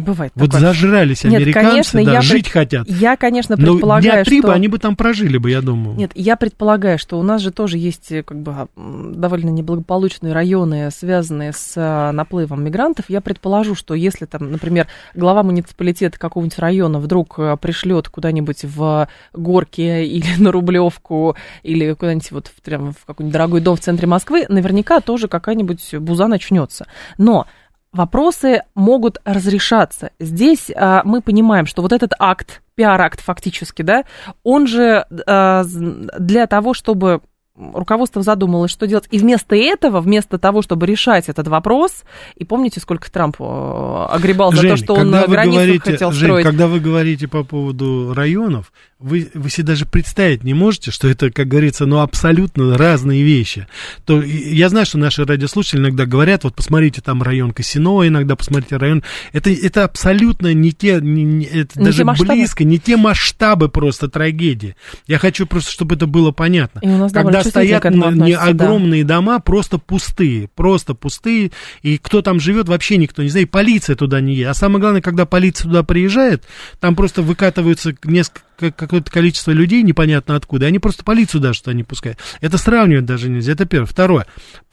Бывает Вот такое. зажрались Нет, американцы, конечно, да, я жить пред- хотят. Я, конечно, Но предполагаю, дня три что... бы они бы там прожили бы, я думаю. Нет, я предполагаю, что у нас же тоже есть э, как бы а, довольно неблагополучные районы, связанные с а, наплывом мигрантов. Я предположу, что если там, например, глава муниципалитета какого-нибудь района вдруг а, пришлет куда-нибудь в горки или на Рублевку или куда-нибудь вот в, прям в какой-нибудь дорогой дом в центре Москвы, наверняка тоже какая-нибудь буза начнется. Но вопросы могут разрешаться. Здесь а, мы понимаем, что вот этот акт, пиар-акт фактически, да, он же а, для того, чтобы руководство задумалось, что делать. И вместо этого, вместо того, чтобы решать этот вопрос, и помните, сколько Трамп э, огребал за Жень, то, что он границу говорите, хотел Жень, строить. когда вы говорите по поводу районов, вы, вы себе даже представить не можете, что это, как говорится, ну, абсолютно разные вещи. То, я знаю, что наши радиослушатели иногда говорят, вот посмотрите там район Касино, иногда посмотрите район. Это, это абсолютно не те, не- не- это Не даже те масштабы? близко, не те масштабы просто трагедии. Я хочу просто, чтобы это было понятно. И у нас Когда стоят не относятся, да. огромные дома, просто пустые, просто пустые, и кто там живет, вообще никто не знает, и полиция туда не едет. А самое главное, когда полиция туда приезжает, там просто выкатываются несколько, какое-то количество людей, непонятно откуда, они просто полицию даже туда не пускают. Это сравнивать даже нельзя, это первое. Второе,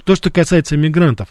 то, что касается мигрантов.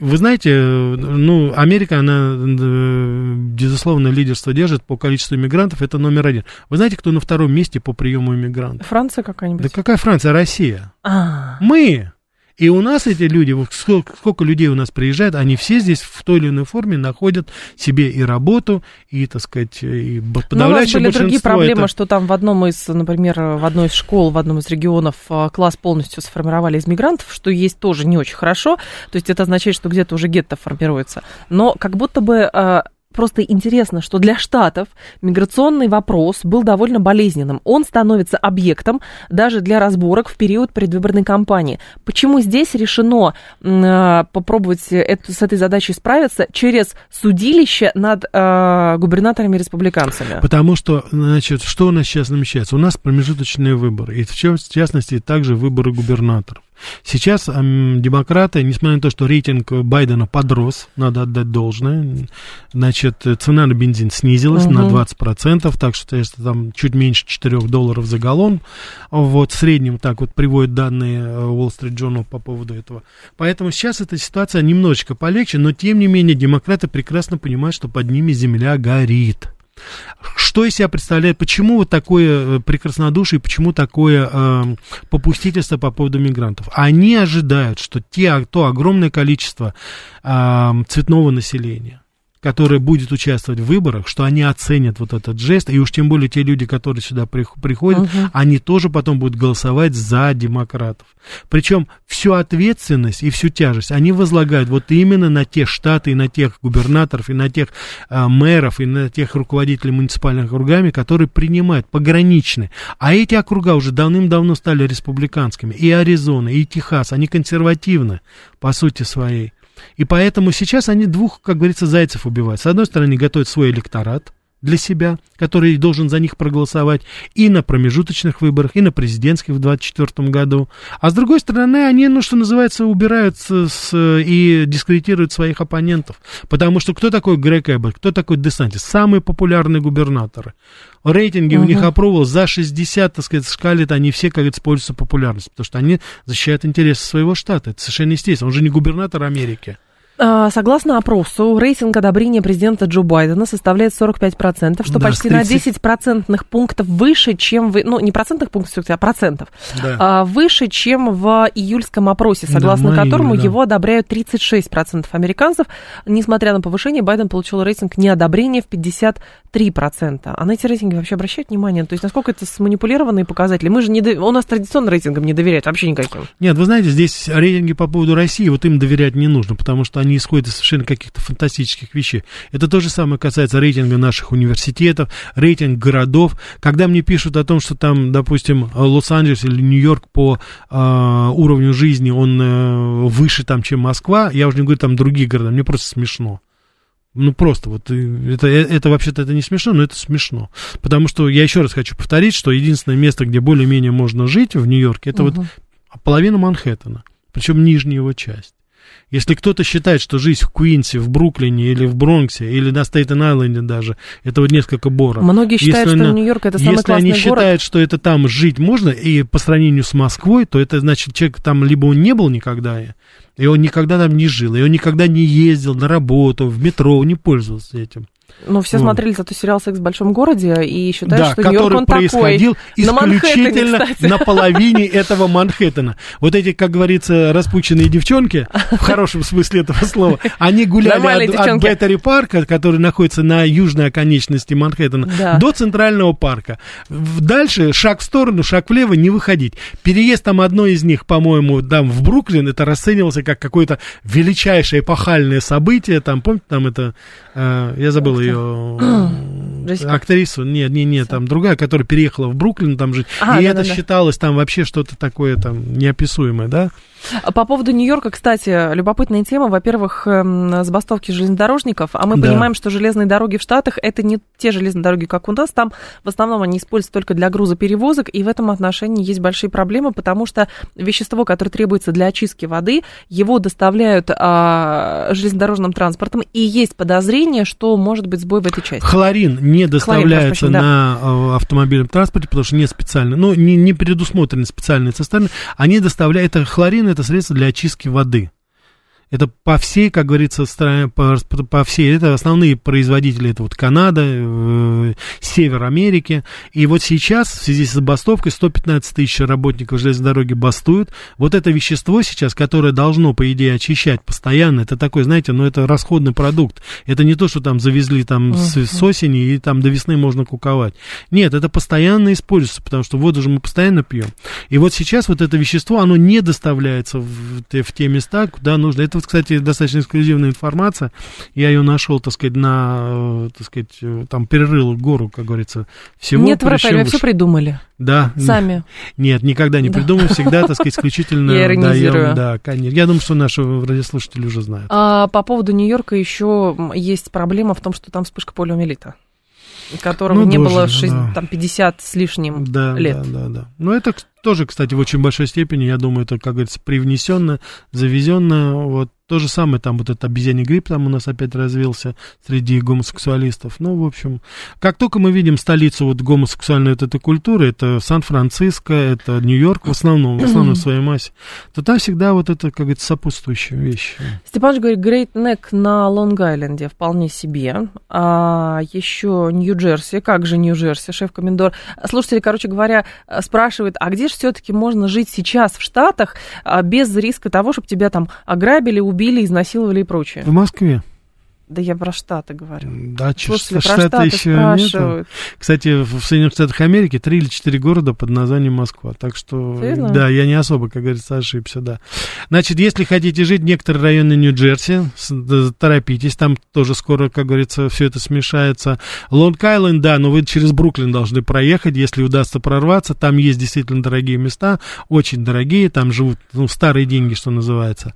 Вы знаете, э, ну, Америка, она, э, безусловно, лидерство держит по количеству мигрантов, это номер один. Вы знаете, кто на втором месте по приему мигрантов? Франция какая-нибудь? Да какая Франция? Россия. А, Мы. И у нас эти люди, сколько, сколько людей у нас приезжает, они все здесь в той или иной форме находят себе и работу, и, так сказать, и б- Ну, у нас подавляющее были другие проблемы, это- что там в одном из, например, в одной из школ, в одном из регионов а, класс полностью сформировали из мигрантов, что есть тоже не очень хорошо. То есть это означает, что где-то уже гетто формируется. Но как будто бы а, просто интересно, что для Штатов миграционный вопрос был довольно болезненным. Он становится объектом даже для разборок в период предвыборной кампании. Почему здесь решено э, попробовать это, с этой задачей справиться через судилище над э, губернаторами-республиканцами? Потому что, значит, что у нас сейчас намечается? У нас промежуточные выборы, и в частности также выборы губернаторов. Сейчас эм, демократы, несмотря на то, что рейтинг Байдена подрос, надо отдать должное, значит, цена на бензин снизилась угу. на 20%, так что если там чуть меньше 4 долларов за галлон, вот в среднем так вот приводят данные э, Wall Street Journal по поводу этого. Поэтому сейчас эта ситуация немножечко полегче, но тем не менее демократы прекрасно понимают, что под ними земля горит. Что из себя представляет, почему вот такое э, прекраснодушие, почему такое э, попустительство по поводу мигрантов? Они ожидают, что те, то огромное количество э, цветного населения, которая будет участвовать в выборах, что они оценят вот этот жест, и уж тем более те люди, которые сюда приходят, угу. они тоже потом будут голосовать за демократов. Причем всю ответственность и всю тяжесть они возлагают вот именно на те штаты, и на тех губернаторов, и на тех а, мэров, и на тех руководителей муниципальных округами, которые принимают пограничные. А эти округа уже давным-давно стали республиканскими. И Аризона, и Техас, они консервативны по сути своей. И поэтому сейчас они двух, как говорится, зайцев убивают. С одной стороны, готовят свой электорат для себя, который должен за них проголосовать и на промежуточных выборах, и на президентских в 2024 году. А с другой стороны, они, ну, что называется, убираются с, и дискредитируют своих оппонентов. Потому что кто такой Грег Эббот, кто такой Десантис? Самые популярные губернаторы. Рейтинги uh-huh. у них опробовал за 60, так сказать, шкалит, они все, как говорится, пользуются популярностью, потому что они защищают интересы своего штата. Это совершенно естественно. Он же не губернатор Америки. А, согласно опросу, рейтинг одобрения президента Джо Байдена составляет 45%, что да, почти 30... на 10 процентных пунктов выше, чем в... Ну, не процентных пунктов, а процентов. Да. А, выше, чем в июльском опросе, согласно да, которому да. его одобряют 36% американцев. Несмотря на повышение, Байден получил рейтинг неодобрения в 53%. А на эти рейтинги вообще обращают внимание? То есть, насколько это сманипулированные показатели? Мы же не... У нас традиционно рейтингам не доверяют вообще никаким. Нет, вы знаете, здесь рейтинги по поводу России, вот им доверять не нужно, потому что они исходят из совершенно каких-то фантастических вещей. Это то же самое касается рейтинга наших университетов, рейтинг городов. Когда мне пишут о том, что там, допустим, Лос-Анджелес или Нью-Йорк по э, уровню жизни, он э, выше там, чем Москва, я уже не говорю там другие города, мне просто смешно. Ну, просто вот, это, э, это вообще-то это не смешно, но это смешно. Потому что я еще раз хочу повторить, что единственное место, где более-менее можно жить в Нью-Йорке, это угу. вот половина Манхэттена, причем нижняя его часть. Если кто-то считает, что жизнь в Куинсе, в Бруклине или в Бронксе, или на Стейтен-Айленде даже, это вот несколько боров. Многие считают, если, что Нью-Йорк это самый если классный город. Если они считают, что это там жить можно, и по сравнению с Москвой, то это значит, человек там либо он не был никогда, и он никогда там не жил, и он никогда не ездил на работу, в метро, он не пользовался этим. Ну, все вот. смотрели зато сериал «Секс в большом городе» и считают, да, что Нью-Йорк он происходил такой. исключительно на, на половине этого Манхэттена. Вот эти, как говорится, распущенные девчонки, в хорошем смысле этого слова, они гуляли от, от Беттери парка, который находится на южной оконечности Манхэттена, да. до Центрального парка. Дальше шаг в сторону, шаг влево, не выходить. Переезд там одной из них, по-моему, там в Бруклин, это расценивался как какое-то величайшее эпохальное событие. Там, помните, там это, э, я забыл ее актрису, нет, нет, нет, там другая, которая переехала в Бруклин там жить, ага, и да, это да, считалось там вообще что-то такое там неописуемое, да? По поводу Нью-Йорка, кстати, любопытная тема. Во-первых, эм, забастовки железнодорожников, а мы да. понимаем, что железные дороги в Штатах это не те железные дороги, как у нас. Там в основном они используются только для грузоперевозок, и в этом отношении есть большие проблемы, потому что вещество, которое требуется для очистки воды, его доставляют а, железнодорожным транспортом, и есть подозрение, что может быть сбой в этой части. Хлорин не доставляется Хлорин, на да. Э, автомобильном транспорте, потому что нет специально, ну, не, не предусмотрены специальные цистерны, они доставляют, это хлорин, это средство для очистки воды. Это по всей, как говорится, стране, по, по всей, это основные производители, это вот Канада, э, Север Америки. И вот сейчас, в связи с забастовкой, 115 тысяч работников железной дороги бастуют. Вот это вещество сейчас, которое должно, по идее, очищать постоянно, это такой, знаете, ну это расходный продукт. Это не то, что там завезли там uh-huh. с, с осени и там до весны можно куковать. Нет, это постоянно используется, потому что воду же мы постоянно пьем. И вот сейчас вот это вещество, оно не доставляется в, в те места, куда нужно. Это вот, кстати, достаточно эксклюзивная информация. Я ее нашел, так сказать, на, э, так сказать, э, там перерыл гору, как говорится, всего. Нет, вы, Рафаэль, все придумали. Да. Сами. Нет, никогда не Да. придумал, всегда, так сказать, исключительно Я даем. Да, конечно. Я думаю, что наши радиослушатели уже знают. А по поводу Нью-Йорка еще есть проблема в том, что там вспышка полиомиелита, которого Ну, не тоже, было шесть- да. там 50 с лишним Да, лет. да, да, да. Но это тоже, кстати, в очень большой степени, я думаю, это, как говорится, привнесенно, завезенно. Вот то же самое, там вот этот обезьяний грипп там у нас опять развился среди гомосексуалистов. Ну, в общем, как только мы видим столицу вот гомосексуальной вот этой культуры, это Сан-Франциско, это Нью-Йорк в основном, в основном в своей массе, то там всегда вот это, как говорится, сопутствующие вещи. Степанович говорит, Great Neck на Лонг-Айленде вполне себе. А еще Нью-Джерси. Как же Нью-Джерси, шеф-комендор? Слушатели, короче говоря, спрашивают, а где же все-таки можно жить сейчас в Штатах а, без риска того, чтобы тебя там ограбили, убили, изнасиловали и прочее? В Москве. Да я про Штаты говорю. Да, что про Штаты еще спрашивают. Кстати, в Соединенных Штатах Америки три или четыре города под названием Москва. Так что, Серьезно? да, я не особо, как говорится, ошибся, да. Значит, если хотите жить в некоторые районы Нью-Джерси, торопитесь, там тоже скоро, как говорится, все это смешается. Лонг-Айленд, да, но вы через Бруклин должны проехать, если удастся прорваться. Там есть действительно дорогие места, очень дорогие, там живут, ну, старые деньги, что называется.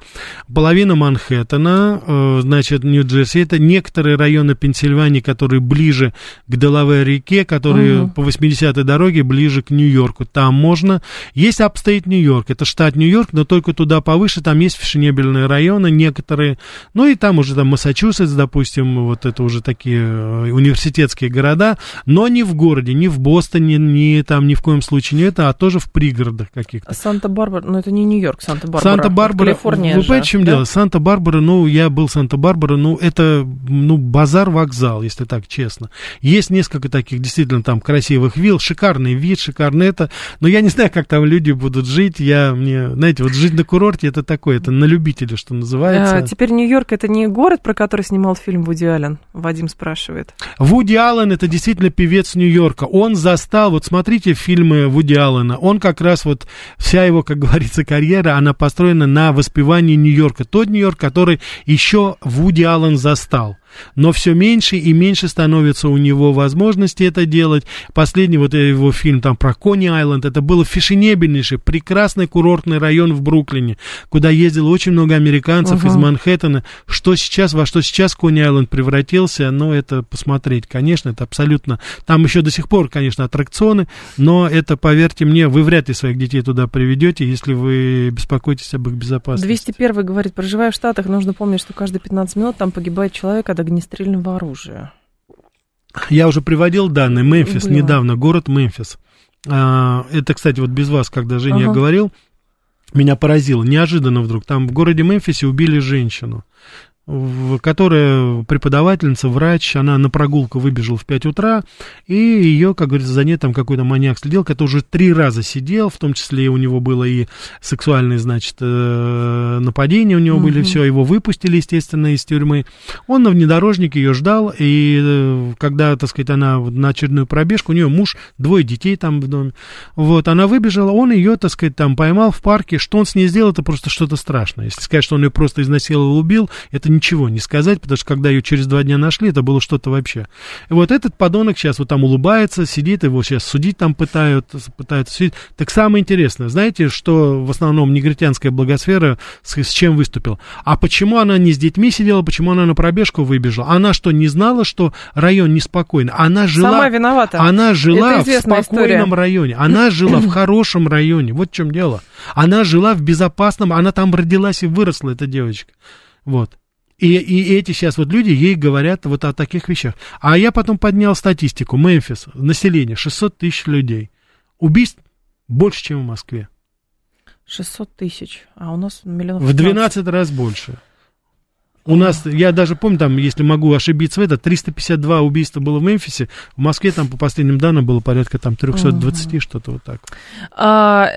Половина Манхэттена, э, значит, Нью-Джерси, это некоторые районы Пенсильвании, которые ближе к Делавэр-реке, которые Мгм. по 80-й дороге ближе к Нью-Йорку. Там можно. Есть upstate Нью-Йорк, это штат Нью-Йорк, но только туда повыше, там есть фешенебельные районы некоторые. Ну и там уже там Массачусетс, допустим, вот это уже такие э, университетские города, но не в городе, не в Бостоне, не там ни в коем случае не это, а тоже в пригородах каких-то. Санта-Барбара, ну это не Нью-Йорк, Санта-Барбара. Санта-Барбара, Калифорния вы же, понимаете, в чем да? дело? Санта-Барбара, ну, я был Санта-Барбара, ну, это, ну, базар-вокзал, если так честно. Есть несколько таких действительно там красивых вилл, шикарный вид, шикарный это, но я не знаю, как там люди будут жить, я, мне, знаете, вот жить на курорте, это такое, это на любителя, что называется. А, теперь Нью-Йорк это не город, про который снимал фильм Вуди Аллен? Вадим спрашивает. Вуди Аллен это действительно певец Нью-Йорка. Он застал, вот смотрите фильмы Вуди Аллена, он как раз вот, вся его, как говорится, карьера, она построена на воспевании Нью-Йорка. Тот Нью-Йорк, который еще Вуди Аллен застал застал. Но все меньше и меньше становится у него возможности это делать. Последний вот его фильм там про Кони-Айленд, это был фешенебельнейший, прекрасный курортный район в Бруклине, куда ездило очень много американцев из Мгм. Манхэттена. Что сейчас, во что сейчас Кони-Айленд превратился, ну, это посмотреть, конечно, это абсолютно... Там еще до сих пор, конечно, аттракционы, но это, поверьте мне, вы вряд ли своих детей туда приведете, если вы беспокоитесь об их безопасности. 201 говорит, проживая в Штатах, нужно помнить, что каждые 15 минут там погибает человек от огнестрельного оружия. Я уже приводил данные. Мемфис, Блин. недавно, город Мемфис. А, это, кстати, вот без вас, когда Женя Ага. говорил, меня поразило. Неожиданно вдруг. Там в городе Мемфисе убили женщину, в- которая преподавательница, врач, она на прогулку выбежала в 5 утра, и ее, как говорится, за ней там какой-то маньяк следил, который уже три раза сидел, в том числе у него было и сексуальные, значит, э, нападения у него были, Мгм. все, его выпустили, естественно, из тюрьмы. Он на внедорожнике ее ждал, и э, когда, так сказать, она на очередную пробежку, у нее муж, двое детей там в доме, вот, она выбежала, он ее, так сказать, там поймал в парке, что он с ней сделал, это просто что-то страшное. Если сказать, что он ее просто изнасиловал, убил, это ничего не сказать, потому что когда ее через два дня нашли, это было что-то вообще. И вот этот подонок сейчас вот там улыбается, сидит, его сейчас судить там пытают, пытаются судить. Так самое интересное, знаете, что в основном негритянская благосфера с, с чем выступила? А почему она не с детьми сидела, почему она на пробежку выбежала? Она что, не знала, что район неспокойный? Она жила... Сама виновата. Она жила в спокойном история. районе. Она жила в хорошем районе. Вот в чем дело. Она жила в безопасном, она там родилась и выросла, эта девочка. Вот. И, и эти сейчас вот люди ей говорят вот о таких вещах. А я потом поднял статистику. Мемфис, население 600 тысяч людей. Убийств больше, чем в Москве. 600 тысяч, а у нас миллионов В 15. 12 раз больше. У нас, я даже помню, там, если могу ошибиться в это, 352 убийства было в Мемфисе, в Москве там, по последним данным, было порядка там 320, mm-hmm. что-то вот так. А,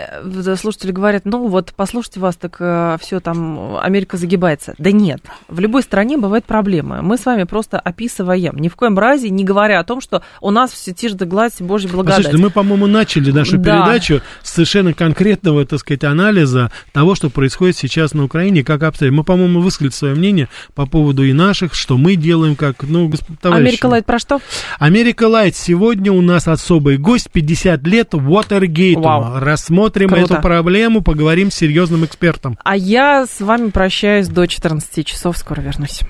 слушатели говорят, ну вот, послушайте вас, так а, все там, Америка загибается. Да нет, в любой стране бывают проблемы. Мы с вами просто описываем, ни в коем разе не говоря о том, что у нас все тишь да гладь, Божья благодать. Послушайте, мы, по-моему, начали нашу да. передачу с совершенно конкретного, так сказать, анализа того, что происходит сейчас на Украине, как обстоят. Мы, по-моему, высказали свое мнение по поводу и наших, что мы делаем, как, ну, товарищи. Америка Лайт про что? Америка Лайт. Сегодня у нас особый гость, 50 лет Watergate. Рассмотрим Круто. эту проблему, поговорим с серьезным экспертом. А я с вами прощаюсь до 14 часов, скоро вернусь.